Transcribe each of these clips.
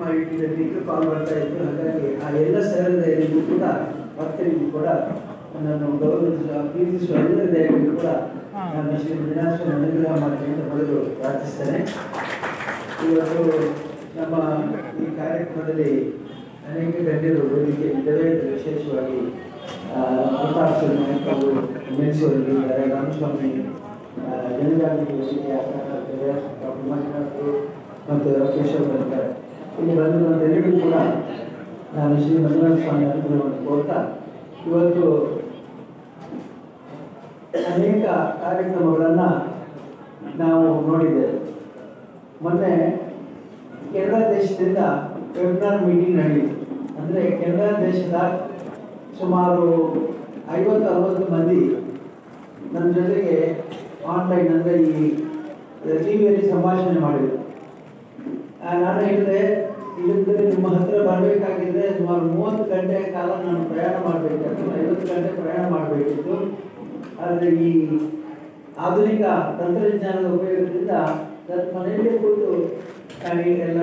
ಮಾಡಿಟ್ಟಿದ್ದಕ್ಕೆ ಕಾಲ್ ಮಾಡ್ತಾ ಇತ್ತು ಹಾಗಾಗಿ ಆ ಎಲ್ಲ ಸಹೃದಯರಿಗೂ ಕೂಡ ಭಕ್ತರಿಗೂ ಕೂಡ ನನ್ನ ಗೌರವಿಸುವ ಪ್ರೀತಿಸುವ ಎಲ್ಲ ದಯವಿಟ್ಟು ಕೂಡ ನಾನು ಶ್ರೀ ಮಂಜುನಾಥ ಅನುಗ್ರಹ ಮಾಡಿ ಅಂತ ಮೊದಲು ಪ್ರಾರ್ಥಿಸ್ತೇನೆ ಇವತ್ತು ನಮ್ಮ ಈ ಕಾರ್ಯಕ್ರಮದಲ್ಲಿ ಅನೇಕ ಗಣ್ಯರು ವೇದಿಕೆ ಇದ್ದಾರೆ. ವಿಶೇಷವಾಗಿ ಮೈಸೂರಲ್ಲಿ ಪ್ರತಾಪ್ ಸಿಂಗ್ ನಾಯ್ಕ ಅವರು ಮೆಣಸೂರಿದ್ದಾರೆ ರಾಮಸ್ವಾಮಿ ಜನಜಾಗೃತಿ ಮಂಜುನಾಥ್ ಮತ್ತು ರಾಕೇಶ್ ಅವರು ಇದ್ದಾರೆ ಇಲ್ಲಿ ಬಂದಿರುವಂಥೆಲ್ಲರಿಗೂ ಕೂಡ ನಾನು ಶ್ರೀ ಮಂಜುನಾಥ ಸ್ವಾಮಿ ಅನುಗ್ರಹವನ್ನು ಕೋರ್ತಾ, ಇವತ್ತು ಅನೇಕ ಕಾರ್ಯಕ್ರಮಗಳನ್ನು ನಾವು ನೋಡಿದ್ದೇವೆ. ಮೊನ್ನೆ ಕೆನಡಾ ದೇಶದಿಂದ ವೆಬಿನಾರ್ ಮೀಟಿಂಗ್ ನಡೆಯಿತು. ಅಂದರೆ ಕೆನಡಾ ದೇಶದ ಸುಮಾರು ಐವತ್ತು ಅರವತ್ತು ಮಂದಿ ನನ್ನ ಜೊತೆಗೆ ಆನ್ಲೈನ್ ಅಂದರೆ ಈ ಟಿ ವಿಯಲ್ಲಿ ಸಂಭಾಷಣೆ ಮಾಡಿದರು. ನಾನು ಹೇಳಿದೆ ಇಲ್ಲಿಂದ ನಿಮ್ಮ ಹತ್ರ ಬರಬೇಕಾಗಿದ್ರೆ ಸುಮಾರು ಮೂವತ್ತು ಗಂಟೆ ಕಾಲ ನಾನು ಪ್ರಯಾಣ ಮಾಡಬೇಕಿತ್ತು ಐವತ್ತು ಗಂಟೆ ಪ್ರಯಾಣ ಮಾಡಬೇಕಿತ್ತು. ಆದರೆ ಈ ಆಧುನಿಕ ತಂತ್ರಜ್ಞಾನದ ಉಪಯೋಗದಿಂದ ನನ್ನ ಮನೆಯಲ್ಲಿ ಕೂತು ಎಲ್ಲ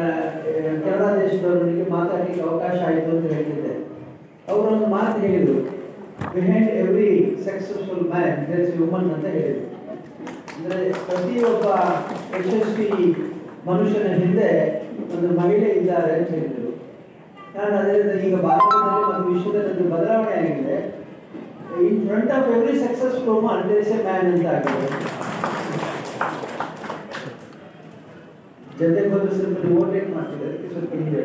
ಕೆನಡಾ ದೇಶದವರೊಂದಿಗೆ ಮಾತಾಡಲಿಕ್ಕೆ ಅವಕಾಶ ಆಯಿತು ಅಂತ ಹೇಳ್ತಿದ್ದೆ. ಅವರೊಂದು ಮಾತು ಹೇಳಿದರು. Behind every successful man is woman ಅಂತ ಹೇಳಿದರು. ಅಂದರೆ ಪ್ರತಿಯೊಬ್ಬ ಯಶಸ್ವಿ ಮನುಷ್ಯನ ಹಿಂದೆ ಒಂದು ಮಹಿಳೆ ಇದ್ದಾರೆ ಅಂತ ಹೇಳಿದರು. ನಾನು ಅದರಿಂದ ಈಗ ಭಾರತದಲ್ಲಿ ಮತ್ತು ವಿಶ್ವದಲ್ಲಿ ಒಂದು ಬದಲಾವಣೆ ಆಗಿದೆ. In front of every successful woman there a man ಅಂತ ಆಗಿದೆ. ಜೊತೆಗೆ ಬಂದು ಸ್ವಲ್ಪ ಓಟೇಟ್ ಮಾಡ್ತಿದ್ದಾರೆ, ಅದಕ್ಕೆ ಸ್ವಲ್ಪ ಹಿಂದೆ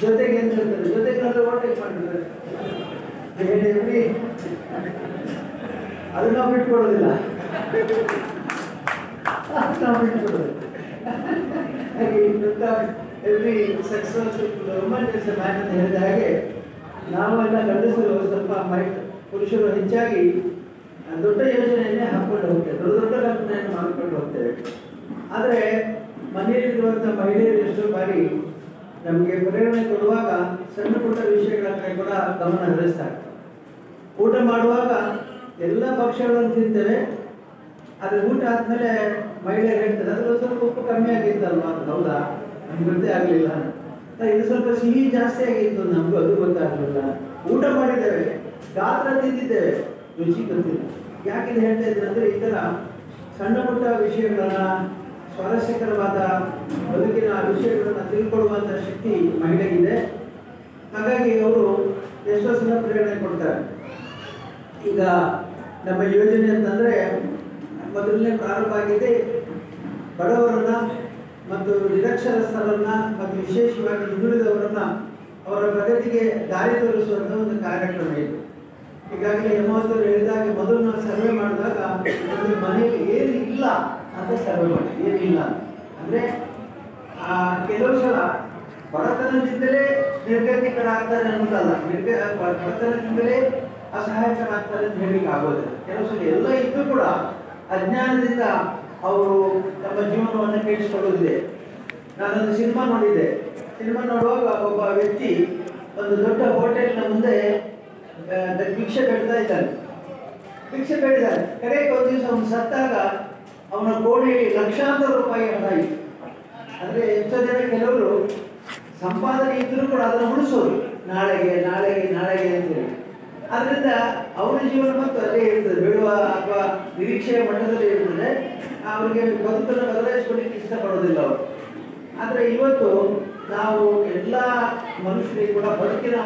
ಜೊತೆಗೆ ಏನು ಹೇಳ್ತಾರೆ ಜೊತೆಗೆ ನಾವು ಓಟೇಟ್ ಮಾಡ್ತಿದ್ದಾರೆ. ಅದನ್ನ ನಾವು ಬಿಟ್ಕೊಡೋದಿಲ್ಲ ಅದು ನಾವು ಬಿಟ್ಕೊಡೋದಿಲ್ಲ ಹಾಗೆ every successful woman is man ಅಂತ ಹೇಳಿದ ಹಾಗೆ ನಾವೆಲ್ಲ ಗಂಡಸರು ಸ್ವಲ್ಪ ಪುರುಷರು ಹೆಚ್ಚಾಗಿ ದೊಡ್ಡ ಯೋಜನೆಯನ್ನೇ ಹಾಕೊಂಡು ಹೋಗ್ತೇವೆ ದೊಡ್ಡ ದೊಡ್ಡ ಕಲ್ಪನೆಯನ್ನು ಮಾಡಿಕೊಂಡು ಹೋಗ್ತೇವೆ ಆದರೆ ಮನೆಯಲ್ಲಿರುವಂಥ ಮಹಿಳೆಯರು ಎಷ್ಟೋ ಬಾರಿ ನಮಗೆ ಪ್ರೇರಣೆ ಕೊಡುವಾಗ ಸಣ್ಣ ಪುಟ್ಟ ವಿಷಯಗಳ ಕಡೆ ಗಮನ ಹರಿಸ್ತಾರೆ ಊಟ ಮಾಡುವಾಗ ಎಲ್ಲ ಪಕ್ಷಗಳನ್ನು ತಿಂತೇವೆ. ಅದು ಊಟ ಆದ್ಮೇಲೆ ಮಹಿಳೆಯರು ಹೇಳ್ತಾರೆ ಅದ್ರ ಸ್ವಲ್ಪ ಉಪ್ಪು ಕಮ್ಮಿ ಆಗಿತ್ತಲ್ವಾ? ಹೌದಾ? ನಮ್ಗೆ ಗೊತ್ತೇ ಆಗಲಿಲ್ಲ. ಇದು ಸ್ವಲ್ಪ ಸಿಹಿ ಜಾಸ್ತಿ ಆಗಿತ್ತು ನಮಗೂ ಅದು ಗೊತ್ತಾಗಲಿಲ್ಲ. ಊಟ ಮಾಡಿದ್ದೇವೆ, ಗಾತ್ರ ತಿಂದಿದ್ದೇವೆ, ರುಚಿ ಗೊತ್ತಿಲ್ಲ. ಯಾಕೆ ಹೇಳ್ತಾ ಇದ್ದೀನಿ ಅಂದ್ರೆ ಈ ಥರ ಸಣ್ಣ ಪುಟ್ಟ ವಿಷಯಗಳನ್ನ ಸ್ವಾರಸ್ಯಕರವಾದ ಬದುಕಿನ ವಿಷಯಗಳನ್ನ ತಿಳ್ಕೊಳ್ಳುವಂಥ ಶಕ್ತಿ ಮಹಿಳೆಗಿದೆ. ಹಾಗಾಗಿ ಅವರು ಎಷ್ಟೋ ಸಲ ಪ್ರೇರಣೆ ಕೊಡ್ತಾರೆ. ಈಗ ನಮ್ಮ ಯೋಜನೆ ಅಂತಂದ್ರೆ ಮೊದಲನೇ ಪ್ರಾರಂಭ ಆಗಿದೆ. ಬಡವರನ್ನ ಮತ್ತು ನಿರಕ್ಷರಸ್ಥರನ್ನ ಮತ್ತು ವಿಶೇಷವಾಗಿ ಹಿಂದುಳಿದವರನ್ನ ಅವರ ಪ್ರಗತಿಗೆ ದಾರಿ ತೋರಿಸುವಂಥ ಒಂದು ಕಾರ್ಯಕ್ರಮ ಇದು. ಈಗಾಗಲೇ ಹೆಮ್ಮತ್ತವರು ಹೇಳಿದಾಗ ಮೊದಲು ನಾವು ಸರ್ವೆ ಮಾಡಿದಾಗ ಒಂದು ಮನೆಯಲ್ಲಿ ಏನು ಇಲ್ಲ ಅಂತ ಸರ್ವೆ ಮಾಡಿ. ಏನಿಲ್ಲ ಅಂದ್ರೆ ಆ, ಕೆಲವು ಸಲ ಬಡತನದಿಂದಲೇ ನಿರ್ಗತಿಕರಾಗ್ತಾರೆ ಅನ್ನೋದಲ್ಲ ನಿರ್ಗ ಬಡತನದಿಂದಲೇ ಅಸಹಾಯಕರಾಗ್ತಾರೆ ಅಂತ ಹೇಳಿಕ್ಕೆ ಆಗೋದಿಲ್ಲ. ಕೆಲವು ಸಲ ಎಲ್ಲ ಇದ್ದು ಕೂಡ ಅಜ್ಞಾನದಿಂದ ಅವರು ತಮ್ಮ ಜೀವನವನ್ನು ಕೇಳಿಸಿಕೊಳ್ಳುವುದಿದೆ ನಾನೊಂದು ಸಿನಿಮಾ ನೋಡಿದ್ದೆ. ಸಿನಿಮಾ ನೋಡುವಾಗ ಒಬ್ಬ ವ್ಯಕ್ತಿ ಒಂದು ದೊಡ್ಡ ಹೋಟೆಲ್ನ ಮುಂದೆ ಭಿಕ್ಷೆ ಬೇಡ್ತಾ ಇದ್ದಾನೆ. ಭಿಕ್ಷೆ ಕಟ್ಟಿದ್ದಾನೆ. ಕರೆ ಒಂದು ದಿವಸ ಅವನು ಸತ್ತಾಗ ಅವನ ಕೋಣೆ ಲಕ್ಷಾಂತರ ರೂಪಾಯಿ ಹಣ ಇತ್ತು. ಅಂದರೆ ಎಷ್ಟೋ ಜನ ಕೆಲವರು ಸಂಪಾದನೆ ಇದ್ದರೂ ಕೂಡ ಅದನ್ನು ಉಳಿಸೋರು. ನಾಳೆಗೆ ನಾಳೆಗೆ ನಾಳೆಗೆ ಅಂತೇಳಿ ಆದ್ರಿಂದ ಅವರ ಜೀವನ ಮತ್ತು ಅಲ್ಲೇ ಇರ್ತದೆ ಬೀಳುವ ಅಥವಾ ನಿರೀಕ್ಷೆಯ ಮಟ್ಟದಲ್ಲಿ ಇರ್ತದೆ ಅವರಿಗೆ ಬದುಕನ್ನು ಬದಲಾಯಿಸ್ಕೊಳ್ಳಿಕ್ಕೆ ಇಷ್ಟಪಡೋದಿಲ್ಲ ಅವರು. ಆದರೆ ಇವತ್ತು ನಾವು ಎಲ್ಲ ಮನುಷ್ಯರಿಗೆ ಕೂಡ ಬದುಕಿನ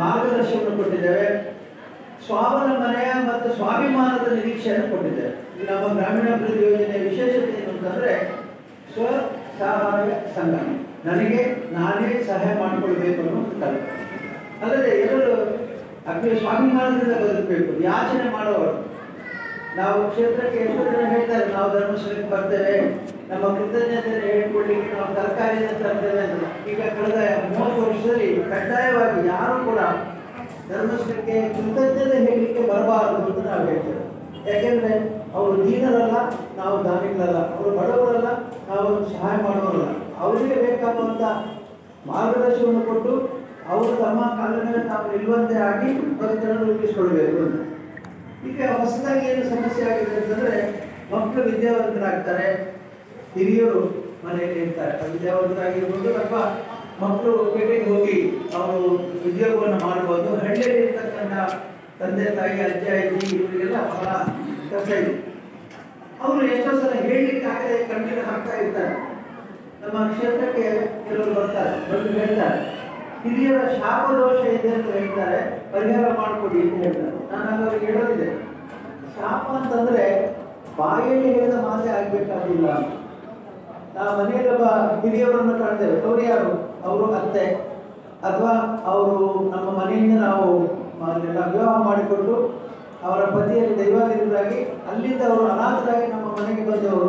ಮಾರ್ಗದರ್ಶನವನ್ನು ಕೊಟ್ಟಿದ್ದೇವೆ ಸ್ವಾವಲಂಬನೆ ಮತ್ತು ಸ್ವಾಭಿಮಾನದ ನಿರೀಕ್ಷೆಯನ್ನು ಕೊಟ್ಟಿದ್ದೇವೆ. ನಮ್ಮ ಗ್ರಾಮೀಣಾಭಿವೃದ್ಧಿ ಯೋಜನೆಯ ವಿಶೇಷತೆ ಏನು ಅಂತಂದ್ರೆ ಸ್ವ ಸಹಾಯ ಸಂಘ. ನನಗೆ ನಾನೇ ಸಹಾಯ ಮಾಡಿಕೊಳ್ಬೇಕು ಅನ್ನೋ ಅಲ್ಲದೆ ಎಲ್ಲರೂ ಅಗ್ನಿ ಸ್ವಾಭಿಮಾನದಿಂದ ಬದುಕಬೇಕು, ಯಾಚನೆ ಮಾಡೋರು. ನಾವು ಕ್ಷೇತ್ರಕ್ಕೆ ಎಷ್ಟೋ ಜನ ಹೇಳ್ತಾರೆ, ನಾವು ಧರ್ಮಸ್ಥಳಕ್ಕೆ ಬರ್ತೇವೆ, ನಮ್ಮ ಕೃತಜ್ಞತೆ ಹೇಳ್ಕೊಳ್ಳಿಕ್ಕೆ ನಾವು ತರಕಾರಿಯನ್ನು ತರ್ತೇವೆ ಅಂತ ಈಗ ಕಳೆದ ಮೂವತ್ತು ವರ್ಷದಲ್ಲಿ ಕಡ್ಡಾಯವಾಗಿ ಯಾರು ಕೂಡ ಧರ್ಮಸ್ಥಳಕ್ಕೆ ಕೃತಜ್ಞತೆ ಹೇಳಲಿಕ್ಕೆ ಬರಬಾರದು ಅಂತ ನಾವು ಹೇಳ್ತೇವೆ. ಯಾಕೆಂದ್ರೆ ಅವರು ದೀನರಲ್ಲ, ನಾವು ದಾನಿಗಳಲ್ಲ. ಅವರು ಬಡವರಲ್ಲ ನಾವು ಸಹಾಯ ಮಾಡೋರಲ್ಲ ಅವರಿಗೆ ಬೇಕಾಗುವಂಥ ಮಾರ್ಗದರ್ಶನವನ್ನು ಕೊಟ್ಟು ಅವರು ತಮ್ಮ ಕಾಲ ಮೇಲೆ ತಾವು ನಿಲ್ಲುವಂತೆ ಆಗಿ ಬದುಕನ್ನು ರೂಪಿಸಿಕೊಳ್ಬೇಕು ಅಂತ. ಈಗ ಹೊಸದಾಗಿ ಏನು ಸಮಸ್ಯೆ ಆಗಿದೆ ಅಂತಂದ್ರೆ, ಮಕ್ಕಳು ವಿದ್ಯಾವಂತರಾಗ್ತಾರೆ. ಹಿರಿಯರು ಮನೆಯಲ್ಲಿ ಇರ್ತಾರೆ. ವಿದ್ಯಾವಂತರಾಗಿರ್ಬೋದು ಅಥವಾ ಮಕ್ಕಳು ಪೇಟೆಗೆ ಹೋಗಿ ಅವರು ಉದ್ಯೋಗವನ್ನು ಮಾಡ್ಬೋದು. ಹಳ್ಳಿಯಲ್ಲಿ ಇರ್ತಕ್ಕಂಥ ತಂದೆ, ತಾಯಿ, ಅಜ್ಜ, ಅಜ್ಜಿ ಇವರಿಗೆಲ್ಲ ಬಹಳ ಕಷ್ಟ ಇದೆ. ಅವರು ಎಷ್ಟೋ ಸಲ ಹೇಳಲಿಕ್ಕೆ ಆಗದೆ ಕಣ್ಣೀರು ಹಾಕ್ತಾ ಇರ್ತಾರೆ. ನಮ್ಮ ಕ್ಷೇತ್ರಕ್ಕೆ ಕೆಲವರು ಬರ್ತಾರೆ, ಬಂದು ಹೇಳ್ತಾರೆ. ಹಿರಿಯರ ಶಾಪ ದೋಷ ಇದೆ ಅಂತ ಹೇಳ್ತಾರೆ, ಪರಿಹಾರ ಮಾಡಿಕೊಡಿ ಅಂತ ಹೇಳ್ತಾರೆ. ನಾನು ಅವರಿಗೆ ಹೇಳೋದಿದೆ. ಶಾಪ ಅಂತಂದ್ರೆ ಬಾಯಲ್ಲಿ ಹೇಳಿದ ಮಾತೆ ಆಗ್ಬೇಕಾಗಿಲ್ಲ. ನಾವು ಮನೆಯಲ್ಲಿ ಒಬ್ಬ ಹಿರಿಯವರನ್ನು ಕಾಣ್ತೇವೆ. ಅವರು ಯಾರು? ಅವರು ಅತ್ತೆ. ಅಥವಾ ಅವರು ನಮ್ಮ ಮನೆಯಿಂದ ನಾವು ವಿವಾಹ ಮಾಡಿಕೊಂಡು ಅವರ ಪತಿಯಲ್ಲಿ ದೈವಾಗಿರುವುದಾಗಿ ಅಲ್ಲಿಂದ ಅವರು ಅನಾಥರಾಗಿ ನಮ್ಮ ಮನೆಗೆ ಬಂದವರು.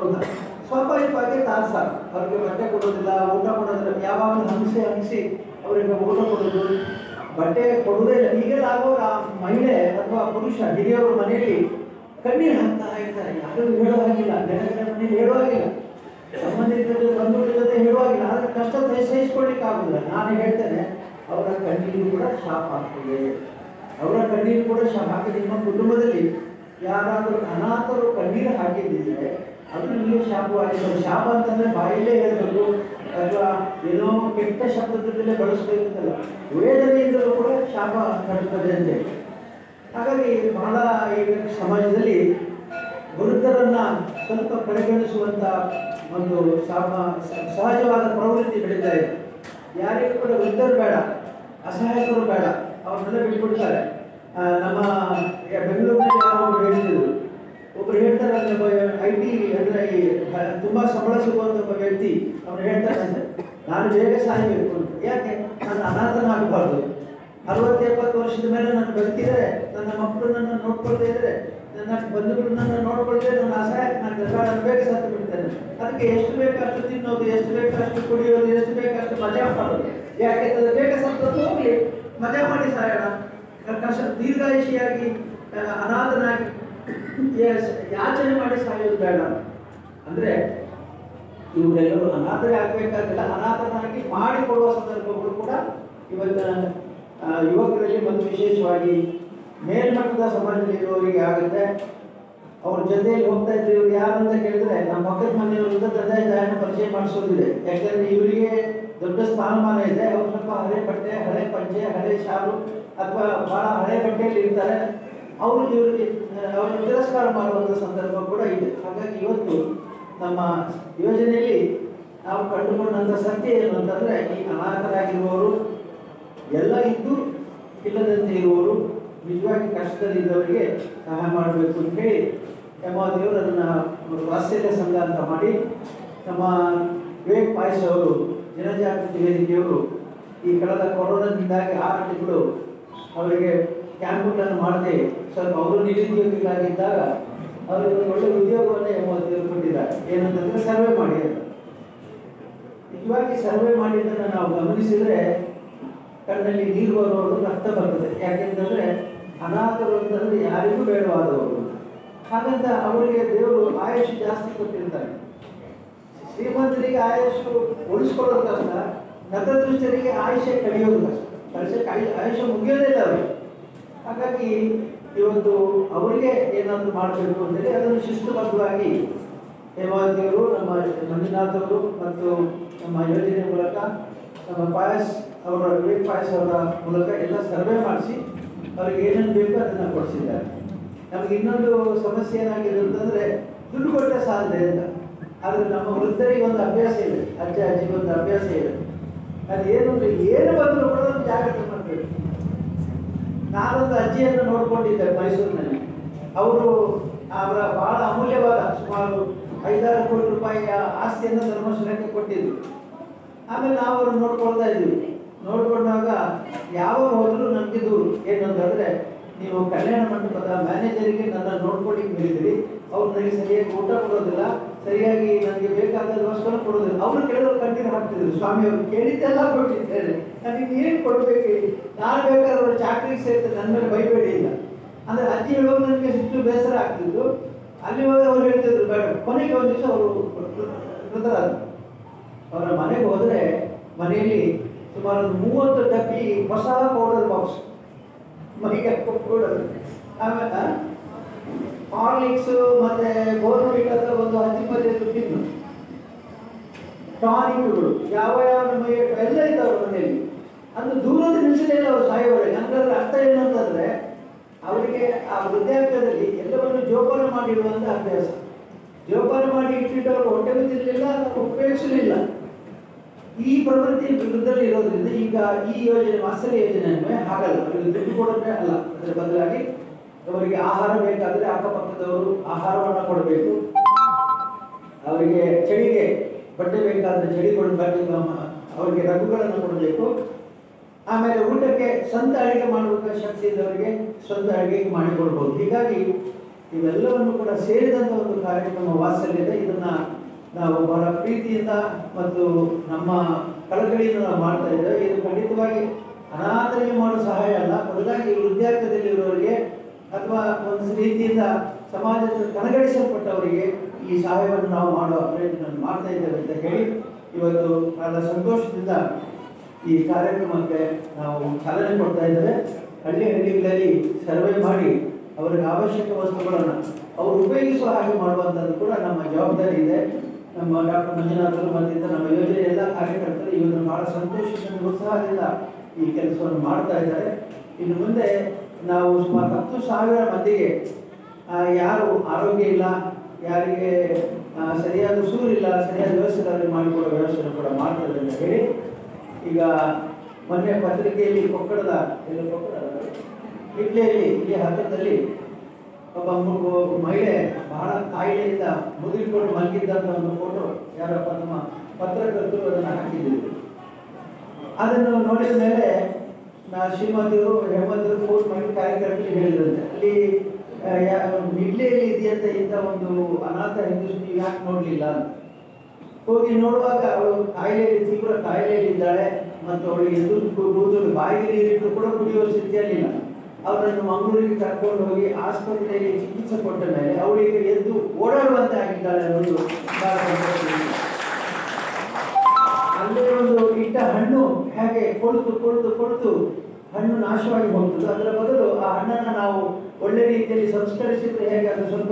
ಸ್ವಾಭಾವಿಕವಾಗಿ ತಾನು ಸಾಕು ಅವರಿಗೆ ಬಟ್ಟೆ ಕೊಡೋದಿಲ್ಲ, ಊಟ ಕೊಡೋದಿಲ್ಲ. ಯಾವಾಗಲೂ ಹಂಸಿ ಹಂಸಿ ಅವರಿಗೆ ಊಟ ಕೊಡೋದು. ಬಟ್ಟೆ ಕೊಡುವುದೇ ಇಲ್ಲ. ಈಗೆಲ್ಲ ಆಗುವಾಗ ಆ ಮಹಿಳೆ ಅಥವಾ ಪುರುಷ ಹಿರಿಯವರು ಮನೆಯಲ್ಲಿ ಕಣ್ಣೀರು ಹಾಕ್ತಾ ಇರ್ತಾರೆ. ಯಾರು ಹೇಳೋ ಹಾಗಿಲ್ಲ ಮನೆಯಲ್ಲಿ ಹೇಳೋ ಹಾಗಿಲ್ಲ ಸಂಬಂಧಿಕರ ಜೊತೆ ಬಂಧುಗಳ ಜೊತೆ ಹೇಳುವಾಗಿಲ್ಲ. ಆದರೆ ಕಷ್ಟ ಸಹಿಸ್ಕೊಳ್ಳಿಕ್ಕೆ ಆಗುದಿಲ್ಲ ನಾನು ಹೇಳ್ತೇನೆ, ಅವರ ಕಣ್ಣೀರು ಕೂಡ ಶಾಪ ಆಗ್ತದೆ. ಅವರ ಕಣ್ಣೀರು ಕೂಡ ಶಾಪ ಹಾಕಿದೆ ನಿಮ್ಮ ಕುಟುಂಬದಲ್ಲಿ ಯಾರಾದರೂ ಅನಾಥರು ಕಣ್ಣೀರು ಹಾಕಿದ್ದಿದ್ರೆ ಅದು ನಿಮಗೆ ಶಾಪವಾಗಿರ್ತದೆ ಶಾಪ ಅಂತಂದ್ರೆ ಬಾಯಲ್ಲೇ ಹೇಳಬೇಕು ಅಥವಾ ಏನೋ ಕೆಟ್ಟ ಶಬ್ದದಲ್ಲೇ ಬಳಸಬೇಕಂತಲ್ಲ ವೇದನೆಯಿಂದಲೂ ಕೂಡ ಶಾಪ ಕಟ್ಟುತ್ತದೆ ಅಂತೇಳಿ ಹಾಗಾಗಿ ಬಹಳ ಈಗ ಸಮಾಜದಲ್ಲಿ ವೃದ್ಧರನ್ನು ಸ್ವಲ್ಪ ಪರಿಗಣಿಸುವಂಥ ಒಂದು ಶಾಪ, ಸಹಜವಾದ ಪ್ರವೃತ್ತಿ ಬೆಳೀತಾ ಇದೆ. ಯಾರಿಗೂ ಕೂಡ ವೃದ್ಧರು ಬೇಡ, ಅಸಹಾಯಕರು ಬೇಡ ಅವ್ರನ್ನೆಲ್ಲ ಬಿಟ್ಬಿಡ್ತಾರೆ. ನಮ್ಮ ಬೆಂಗಳೂರಿನಲ್ಲಿ ಯಾರು ಒಬ್ರು ಹೇಳ್ತಿದ್ರು ಒಬ್ರು ಹೇಳ್ತಾರೆ ಐ ಟಿ ಅಂದ್ರೆ ಈ ತುಂಬಾ ಸಂಬಳ ಸಿಗುವಂತ ಒಬ್ಬ ವ್ಯಕ್ತಿ ಅವ್ರು ಹೇಳ್ತಾರೆ ನಾನು ಬೇಗ ಸಾಯಬೇಕು ಅಂತ. ಯಾಕೆ? ನಾನು ಅನಾಥನಾಗಬಾರ್ದು ಅರವತ್ತು ಎಪ್ಪತ್ತು ವರ್ಷದ ಮೇಲೆ ನಾನು ಬದುಕಿದರೆ, ನನ್ನ ಮಕ್ಕಳು ನನ್ನ ನೋಡ್ಕೊಳ್ತಾ ಇದ್ರೆ, ನನ್ನ ಬಂಧುಗಳು ನನ್ನ ನೋಡ್ಕೊಳ್ತಾ ನನ್ನ ಅಸಹಾಯಕ ನಾನು ಬೇಗ ಸತ್ತು ಬಿಡ್ತೇನೆ ಅದಕ್ಕೆ ಎಷ್ಟು ಬೇಕಷ್ಟು ತಿನ್ನೋದು, ಎಷ್ಟು ಬೇಕಷ್ಟು ಕುಡಿಯೋದು, ಎಷ್ಟು ಬೇಕಷ್ಟು ಮಜಾ ಮಾಡೋದು. ಯಾಕೆ ಅಂತಂದ್ರೆ ಬೇಗ ಸತ್ತು ಹೋಗ್ಲಿ. ಮಜಾ ಮಾಡಿ ಸಾಯೋಣ. ಕಷ್ಟ ದೀರ್ಘಾಯುಷಿಯಾಗಿ ಅನಾಥನಾಗಿ ಯಾಚನೆ ಮಾಡಿ ಸಾಯೋದು ಬೇಡ. ಅಂದ್ರೆ ಇವರೆಲ್ಲರೂ ಅನಾಥರೇ ಆಗ್ಬೇಕಾಗಿಲ್ಲ. ಅನಾಥನಾಗಿ ಮಾಡಿಕೊಡುವ ಸಂದರ್ಭಗಳು ಕೂಡ ಇವತ್ತಿನ ಯುವಕರಲ್ಲಿ ಮತ್ತು ವಿಶೇಷವಾಗಿ ಮೇಲ್ಮಟ್ಟದ ಸಮಾಜದಲ್ಲಿ ಇರುವವರಿಗೆ ಆಗುತ್ತೆ. ಅವ್ರ ಜೊತೆಯಲ್ಲಿ ಹೋಗ್ತಾ ಇದ್ರು ಇವ್ರು ಯಾರು ಅಂತ ಕೇಳಿದ್ರೆ ನಮ್ಮ ಪಕ್ಕದ ಮನೆಯವರಿಂದ ತಂದೆ ತಾಯಿನ ಪರಿಚಯ ಮಾಡಿಸೋದಿದೆ. ಯಾಕಂದ್ರೆ ಇವರಿಗೆ ದೊಡ್ಡ ಸ್ಥಾನಮಾನ ಇದೆ. ಅವ್ರು ಸ್ವಲ್ಪ ಹಳೆ ಬಟ್ಟೆ, ಹಳೆ ಪಂಚೆ, ಹಳೆ ಶಾಲು ಅಥವಾ ಬಹಳ ಹಳೆ ಬಟ್ಟೆಯಲ್ಲಿ ಇರ್ತಾರೆ. ಅವರು ಇವರಿಗೆ ಅವರು ತಿರಸ್ಕಾರ ಮಾಡುವಂಥ ಸಂದರ್ಭ ಕೂಡ ಇದೆ. ಹಾಗಾಗಿ ಇವತ್ತು ನಮ್ಮ ಯೋಜನೆಯಲ್ಲಿ ನಾವು ಕಂಡುಕೊಂಡಂಥ ಸತ್ಯ ಏನು ಅಂತಂದ್ರೆ ಈ ಅನಾಥರಾಗಿರುವವರು, ಎಲ್ಲ ಇದ್ದು ಇಲ್ಲದಂತೆ ಇರುವವರು ನಿಜವಾಗಿ ಕಷ್ಟದಲ್ಲಿದ್ದವರಿಗೆ ಸಹಾಯ ಮಾಡಬೇಕು ಅಂತ ಹೇಳಿ ದೇವರು ಅದನ್ನು ಒಂದು ವಾತ್ಸಲ್ಯ ಸಂಘ ಅಂತ ಮಾಡಿ ನಮ್ಮ ವಿವೇಕ್ ಪಾಯಸ್ ಅವರು, ಜನಜಾಗೃತಿ ವೇದಿಕೆಯವರು ಈ ಕಳೆದ ಕೊರೋನಾದಿಂದಾಗಿ ತಿಂಗಳು ಅವರಿಗೆ ಕ್ಯಾಂಪ್ಗಳನ್ನು ಮಾಡದೆ ಸ್ವಲ್ಪ ಅವರು ನಿರುದ್ಯೋಗಿಗಳಾಗಿದ್ದಾಗ ಅವರು ಒಳ್ಳೆ ಉದ್ಯೋಗವನ್ನೇ ಕೊಟ್ಟಿದ್ದಾರೆ ಏನಂತಂದ್ರೆ ಸರ್ವೆ ಮಾಡಿ ಅಂತ. ನಿಜವಾಗಿ ಸರ್ವೆ ಮಾಡಿದ್ದನ್ನು ನಾವು ಗಮನಿಸಿದ್ರೆ ಕಣ್ಣಲ್ಲಿ ನೀರು ಬರುವವರು ರಕ್ತ ಬರ್ತದೆ. ಯಾಕೆಂತಂದ್ರೆ ಅನಾಥರು ಅಂತಂದ್ರೆ ಯಾರಿಗೂ ಬೇಡವಾದವರು. ಹಾಗಂತ ಅವರಿಗೆ ದೇವರು ಆಯುಷ್ ಜಾಸ್ತಿ ಕೊಟ್ಟಿರ್ತಾರೆ. ಶ್ರೀಮಂತರಿಗೆ ಆಯುಷ್ ಉಳಿಸ್ಕೊಳ್ಳೋದು ಕಷ್ಟ, ನತದೃಷ್ಟರಿಗೆ ಆಯುಷ್ಯ ಕಳೆಯೋದು ಕಷ್ಟ. ಆಯುಷ್ಯ ಮುಗಿಯೋದೇ ಇಲ್ಲ ಅವರಿಗೆ. ಹಾಗಾಗಿ ಇವತ್ತು ಅವರಿಗೆ ಏನಾದರೂ ಮಾಡಬೇಕು ಅಂದರೆ ಅದನ್ನು ಶಿಸ್ತುಬದ್ಧವಾಗಿ ಹೇಮಾವತಿಯವರು ನಮ್ಮ ಮಂಜುನಾಥ್ ಅವರು ಮತ್ತು ನಮ್ಮ ಯೋಜನೆ ಮೂಲಕ ನಮ್ಮ ಪಾಯಸ್ ಅವರ, ವಿವೇಕ್ ಪಾಯಸ್ ಅವರ ಮೂಲಕ ಎಲ್ಲ ಸರ್ವೆ ಮಾಡಿಸಿ ಅವ್ರಿಗೆ ಏನೇನು ಬೇಕು ಅದನ್ನು ಕೊಡಿಸಿದ್ದಾರೆ. ನಮಗೆ ಇನ್ನೊಂದು ಸಮಸ್ಯೆ ಏನಾಗಿದೆ ಅಂತಂದರೆ ದುಡ್ಡು ಕೊಟ್ಟರೆ ಸಾಧ್ಯ ಅಂತ ಆದರೆ ನಮ್ಮ ವೃದ್ಧರಿಗೆ ಒಂದು ಅಭ್ಯಾಸ ಇದೆ, ಅಜ್ಜ ಅಜ್ಜಿಗೆ ಒಂದು ಅಭ್ಯಾಸ ಇದೆ. ಅದು ಏನು ಏನು ಬಂದರೂ ಕೂಡ ನಾನೊಂದು ಅಜ್ಜಿಯನ್ನು ನೋಡ್ಕೊಂಡಿದ್ದೆ ಮೈಸೂರಿನಲ್ಲಿ. ಅವರು ಅವರ ಬಹಳ ಅಮೂಲ್ಯವಾದ, ಸುಮಾರು ಐದಾರು ಕೋಟಿ ರೂಪಾಯಿಯ ಆಸ್ತಿಯನ್ನು ಧರ್ಮಸ್ಥಳಕ್ಕೆ ಕೊಟ್ಟಿದ್ರು. ಆಮೇಲೆ ನಾವು ಅವ್ರನ್ನ ನೋಡ್ಕೊಳ್ತಾ ಇದ್ವಿ. ನೋಡ್ಕೊಂಡಾಗ ಯಾವ ಹೋದ್ರು ನಮಗೆ ದೂರು. ಏನು ಅಂತಂದ್ರೆ ನೀವು ಕಲ್ಯಾಣ ಮಂಟಪದ ಮ್ಯಾನೇಜರಿಗೆ ನನ್ನ ನೋಡ್ಕೊಳ್ಳಿಕ್ಕೆ ಹೇಳಿದ್ರಿ ಅವ್ರು ನನಗೆ ಸರಿಯಾಗಿ ಊಟ ಕೊಡೋದಿಲ್ಲ. ಸರಿಯಾಗಿ ನನಗೆ ಬೇಕಾದ ವಸ್ತುವನ್ನು ಕೊಡೋದಿಲ್ಲ ಅವರು ಕೇಳಿದ್ರು ಕಣ್ಣೀರು ಹಾಕ್ತಿದ್ರು. ಸ್ವಾಮಿ ಅವರು ಕೇಳಿದ್ದೆಲ್ಲ ಕೊಟ್ಟಿದ್ದೇನೆ ನನಗೆ ಏನು ಕೊಡಬೇಕು ನಾನು ಬೇಕಾದ್ರೆ ಅವರ ಚಾಕ್ರಿಗೆ ಸೇರ್ತದೆ ನನ್ನ ಮೇಲೆ ಬೈಬೇಡಿ ಇಲ್ಲ. ಅಂದರೆ ಅಜ್ಜಿ ಹೇಳುವಾಗ ನನಗೆ ಸಿಟ್ಟು ಬೇಸರ ಆಗ್ತಿದ್ದು ಅಲ್ಲಿ ಹೋಗಿ ಅವ್ರು ಹೇಳ್ತಿದ್ರು, ಬೇಡ, ಕೊನೆಗೆ ಒಂದು ದಿವಸ ಅವರು ಅವರ ಮನೆಗೆ ಹೋದರೆ ಮನೆಯಲ್ಲಿ ಸುಮಾರು ಮೂವತ್ತು ಡಬ್ಬಿ ಹೊಸ ಪೌಡರ್ ಬಾಕ್ಸ್ ಮನೆಗೆ ಪೌಡರ್ ಆಮೇಲೆ ಹಾರ್ಲಿಕ್ಸ್ ಮತ್ತೆ ಅಂತ ಒಂದು ಹದಿಮೂರು ತಿನ್ನು. ಟಾನಿಕ್ಗಳು ಯಾವ ಯಾವ ಎಲ್ಲ ಇದ್ದಾವೆ ಮನೆಯಲ್ಲಿ, ಅದು ದೂರದ ನಿಲ್ಸಲಿಲ್ಲ ಅವರು ಸಾಯೋವರೆಗೆ ಹಂಗಾದ್ರೆ ಅರ್ಥ ಏನು ಅಂತಂದ್ರೆ, ಅವರಿಗೆ ಆ ವೃದ್ಧಾಪ್ಯದಲ್ಲಿ ಎಲ್ಲವನ್ನು ಜೋಪಾನ ಮಾಡಿಡುವಂಥ ಅಭ್ಯಾಸ. ಜೋಪಾನ ಮಾಡಿ ಇಟ್ಟಿಟ್ಟವರು ಹೊಟ್ಟೆ ಬಿದ್ದಿರಲಿಲ್ಲ ಉಪಯೋಗಿಸಲಿಲ್ಲ ಈ ಪ್ರವೃತ್ತಿ ವಿರುದ್ಧದಲ್ಲಿ ಇರೋದ್ರಿಂದ ಈಗ ಈ ಯೋಜನೆ ಮಾಸ್ತರಿ ಯೋಜನೆ ಹಾಗಲ್ಲ. ಅವರಿಗೆ ದುಡ್ಡು ಕೊಡೋದೇ ಅಲ್ಲ, ಅದರ ಬದಲಾಗಿ ಅವರಿಗೆ ಆಹಾರ ಬೇಕಾದರೆ ಅಕ್ಕಪಕ್ಕದವರು ಆಹಾರವನ್ನು ಕೊಡಬೇಕು. ಅವರಿಗೆ ಚಳಿಗೆ ಬಟ್ಟೆ ಬೇಕಾದರೆ ಚಳಿ ಕೊಡ ಬಟ್ಟೆ ಅವರಿಗೆ ರಘುಗಳನ್ನು ಕೊಡಬೇಕು. ಆಮೇಲೆ ಊಟಕ್ಕೆ ಸ್ವಂತ ಅಡುಗೆ ಮಾಡುವಂಥ ಶಕ್ತಿ ಇದ್ದವರಿಗೆ ಸ್ವಂತ ಅಡಿಗೆ ಮಾಡಿಕೊಡ್ಬೋದು. ಹೀಗಾಗಿ ಇವೆಲ್ಲವನ್ನು ಕೂಡ ಸೇರಿದಂಥ ಒಂದು ಕಾರ್ಯಕ್ರಮ ವಾತ್ಸಲ್ಯದ ಇದನ್ನ ನಾವು ಬಹಳ ಪ್ರೀತಿಯಿಂದ ಮತ್ತು ನಮ್ಮ ಕಳಕಳಿಯಿಂದ ನಾವು ಮಾಡ್ತಾ ಇದ್ದೇವೆ. ಇದು ಖಂಡಿತವಾಗಿ ಅನಾಥರಿಗೆ ಮಾಡೋ ಸಹಾಯ ಅಲ್ಲ. ಬದಲಾಗಿ ವೃದ್ಧಾಪ್ಯದಲ್ಲಿರುವವರಿಗೆ ಅಥವಾ ಒಂದು ರೀತಿಯಿಂದ ಸಮಾಜದ ಕನಗಡಿಸಲ್ಪಟ್ಟವರಿಗೆ ಈ ಸಹಾಯವನ್ನು ನಾವು ಮಾಡುವ ಪ್ರಯತ್ನ ಮಾಡ್ತಾ ಇದ್ದೇವೆ ಅಂತ ಹೇಳಿ ಇವತ್ತು ಬಹಳ ಸಂತೋಷದಿಂದ ಈ ಕಾರ್ಯಕ್ರಮಕ್ಕೆ ನಾವು ಚಾಲನೆ ಕೊಡ್ತಾ ಇದ್ದೇವೆ. ಹಳ್ಳಿ ಹಳ್ಳಿಗಳಲ್ಲಿ ಸರ್ವೆ ಮಾಡಿ ಅವರಿಗೆ ಅವಶ್ಯಕ ವಸ್ತುಗಳನ್ನು ಅವರು ಉಪಯೋಗಿಸುವ ಹಾಗೆ ಮಾಡುವಂಥದ್ದು ಕೂಡ ನಮ್ಮ ಜವಾಬ್ದಾರಿ ಇದೆ. ನಮ್ಮ ಡಾಕ್ಟರ್ ಮಂಜುನಾಥರು ಬಂದಿದ್ದ ನಮ್ಮ ಯೋಜನೆ ಎಲ್ಲ ಕಾರ್ಯಕರ್ತರು ಇವತ್ತು ಬಹಳ ಸಂತೋಷದಿಂದ ಉತ್ಸಾಹದಿಂದ ಈ ಕೆಲಸವನ್ನು ಮಾಡ್ತಾ ಇದ್ದಾರೆ. ಇನ್ನು ಮುಂದೆ ನಾವು ಸುಮಾರು ಹತ್ತು ಸಾವಿರ ಮಂದಿಗೆ ಯಾರು ಆರೋಗ್ಯ ಇಲ್ಲ ಯಾರಿಗೆ ಸರಿಯಾದ ಸೂರಿಲ್ಲ ಸರಿಯಾದ ವ್ಯವಸ್ಥೆ ಇಲ್ಲ, ಅವ್ರಿಗೆ ಮಾಡಿಕೊಡೋ ವ್ಯವಸ್ಥೆ ಕೂಡ ಮಾಡ್ತಾರೆ ಅಂತ ಹೇಳಿ ಈಗ ಮೊನ್ನೆ ಪತ್ರಿಕೆಯಲ್ಲಿ ಕೊಕ್ಕಡದ ಎಲ್ಲ ಕೊಕ್ಕಡದ ಇಡ್ಲಿಯಲ್ಲಿ ಇಲ್ಲಿ ಹತ್ತಿರದಲ್ಲಿ ಒಬ್ಬ ಮಹಿಳೆ ಬಹಳ ಕಾಯಿಲೆಯಿಂದ ಮುದುರಿಕೊಂಡು ಮಲಗಿದ್ದಂತ ಒಂದು ಫೋಟೋ ಯಾರಪ್ಪ ನಮ್ಮ ಪತ್ರಕರ್ತರು ಅದನ್ನು ಹಾಕಿದ್ದೀವಿ ಅದನ್ನು ನೋಡಿದ ಮೇಲೆ ನಾ ಶ್ರೀಮತಿಯವರು ಹೇಮಂತರು ಫೋನ್ ಮಾಡಿ ಕಾರ್ಯಕರ್ತರಿಗೆ ಹೇಳಿದ್ರಂತೆ ಅಲ್ಲಿ ಇಡ್ಲಿಯಲ್ಲಿ ಇದೆಯಂತ ಇಂಥ ಒಂದು ಅನಾಥ ಹಿಂದೂಸ್ತಿ ಯಾಕೆ ನೋಡಲಿಲ್ಲ ಹೋಗಿ ನೋಡುವಾಗ ಅವಳು ಕಾಯಿಲೆಯಲ್ಲಿ, ತೀವ್ರ ಕಾಯಿಲೆಯಲ್ಲಿದ್ದಾಳೆ ಮತ್ತು ಅವಳಿಗೆ ಎದುರು ಕೂಡುವುದು ಬಾಯಿಗೆ ನೀರಿಟ್ಟು ಕೂಡ ಕುಡಿಯುವ ಸ್ಥಿತಿಯಲ್ಲಿಲ್ಲ ಅವರನ್ನು ಮಂಗಳೂರಿಗೆ ಕರ್ಕೊಂಡು ಹೋಗಿ ಆಸ್ಪತ್ರೆಯಲ್ಲಿ ಚಿಕಿತ್ಸೆ ಕೊಟ್ಟ ಮೇಲೆ ಅವಳಿಗೆ ಎದ್ದು ಓಡಾಡುವಂತೆ ಆಗಿದ್ದಾಳೆ ಅನ್ನೋದು ಇಟ್ಟ ಹಣ್ಣು ಹೇಗೆ ಕೊಳ್ತು ಕೊಳ್ತು ಕೊಳ್ತು ಹಣ್ಣು ನಾಶವಾಗಿ ಹೋಗ್ತದೆ. ಅದರ ಬದಲು ಆ ಹಣ್ಣನ್ನು ನಾವು ಒಳ್ಳೆ ರೀತಿಯಲ್ಲಿ ಸಂಸ್ಕರಿಸಿದ್ರೆ ಹೇಗೆ ಅದು ಸ್ವಲ್ಪ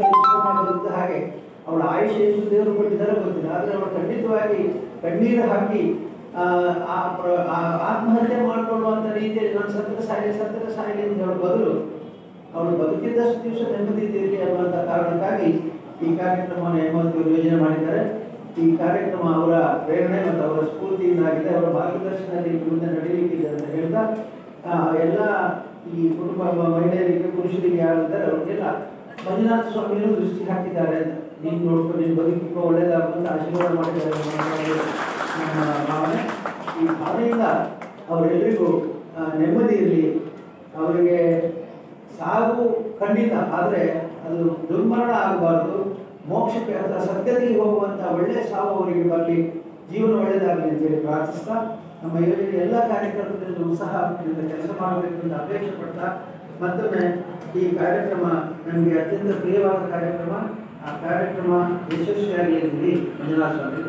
ಆಗುತ್ತೆ ಹಾಗೆ ಅವಳ ಆಯುಷ್ಯ ಎಷ್ಟು ದೇವರು ಕೊಟ್ಟಿದ್ದಾರೆ ಗೊತ್ತಿಲ್ಲ. ಆದರೆ ಅವಳು ಖಂಡಿತವಾಗಿ ಕಣ್ಣೀರು ಹಾಕಿ ಆತ್ಮಹತ್ಯೆ ಮಾಡಿಕೊಳ್ಳುವಂಥ ರೀತಿಯಲ್ಲಿ ನಾನು ಸತ್ತರ ಸಾಯಲಿ ಸತ್ತರ ಸಾಯಲಿ ಅಂತ ಹೇಳೋ ಬದಲು ಅವಳು ಬದುಕಿದ್ದಷ್ಟು ದಿವಸ ನೆಮ್ಮದಿ ಇದ್ದೀರಿ ಅನ್ನುವಂಥ ಕಾರಣಕ್ಕಾಗಿ ಈ ಕಾರ್ಯಕ್ರಮವನ್ನು ಯೋಜನೆ ಮಾಡಿದ್ದಾರೆ. ಈ ಕಾರ್ಯಕ್ರಮ ಅವರ ಪ್ರೇರಣೆ ಮತ್ತು ಅವರ ಸ್ಫೂರ್ತಿಯಿಂದಾಗಿದೆ ಅವರ ಮಾರ್ಗದರ್ಶನದಲ್ಲಿ ಮುಂದೆ ನಡೆಯಲಿಕ್ಕಿದೆ ಅಂತ ಹೇಳ್ತಾ ಎಲ್ಲ ಈ ಕುಟುಂಬ ಮಹಿಳೆಯರಿಗೆ, ಪುರುಷರಿಗೆ ಯಾರಿದ್ದಾರೆ ಅವರಿಗೆಲ್ಲ ಮಂಜುನಾಥ ಸ್ವಾಮಿಗಳು ದೃಷ್ಟಿ ಹಾಕಿದ್ದಾರೆ ನೀನು ನೋಡ್ಕೊಂಡು ನೀನು ತುಂಬ ಒಳ್ಳೇದಾಗುವಂತ ಆಶೀರ್ವಾದ ಮಾಡಿದ್ದಾರೆ ನಮ್ಮ ಭಾವನೆ ಈ ಭಾವನೆಯಿಂದ ಅವರೆಲ್ಲರಿಗೂ ನೆಮ್ಮದಿ ಇರಲಿ ಅವರಿಗೆ ಸಾವು ಖಂಡಿತ, ಆದರೆ ಅದು ದುರ್ಮರಣ ಆಗಬಾರ್ದು. ಮೋಕ್ಷಕ್ಕೆ ಅಂತ ಸತ್ಯತೆಗೆ ಹೋಗುವಂತಹ ಒಳ್ಳೆ ಸಾವು ಅವರಿಗೆ ಬರಲಿ. ಜೀವನ ಒಳ್ಳೆಯದಾಗಲಿ ಅಂತ ಹೇಳಿ ಪ್ರಾರ್ಥಿಸ್ತಾ, ನಮ್ಮ ಯೋಜನೆ ಎಲ್ಲ ಕಾರ್ಯಕರ್ತರಿಂದ ಉತ್ಸಾಹದಿಂದ ಕೆಲಸ ಮಾಡಬೇಕು ಅಂತ ಅಪೇಕ್ಷೆ ಪಡ್ತಾ, ಮತ್ತೊಮ್ಮೆ ಈ ಕಾರ್ಯಕ್ರಮ ನಮಗೆ ಅತ್ಯಂತ ಪ್ರಿಯವಾದ ಕಾರ್ಯಕ್ರಮ. ಆ ಕಾರ್ಯಕ್ರಮ ಯಶಸ್ವಿಯಾಗಲಿ ಎಂದು ಸ್ವಾಮಿ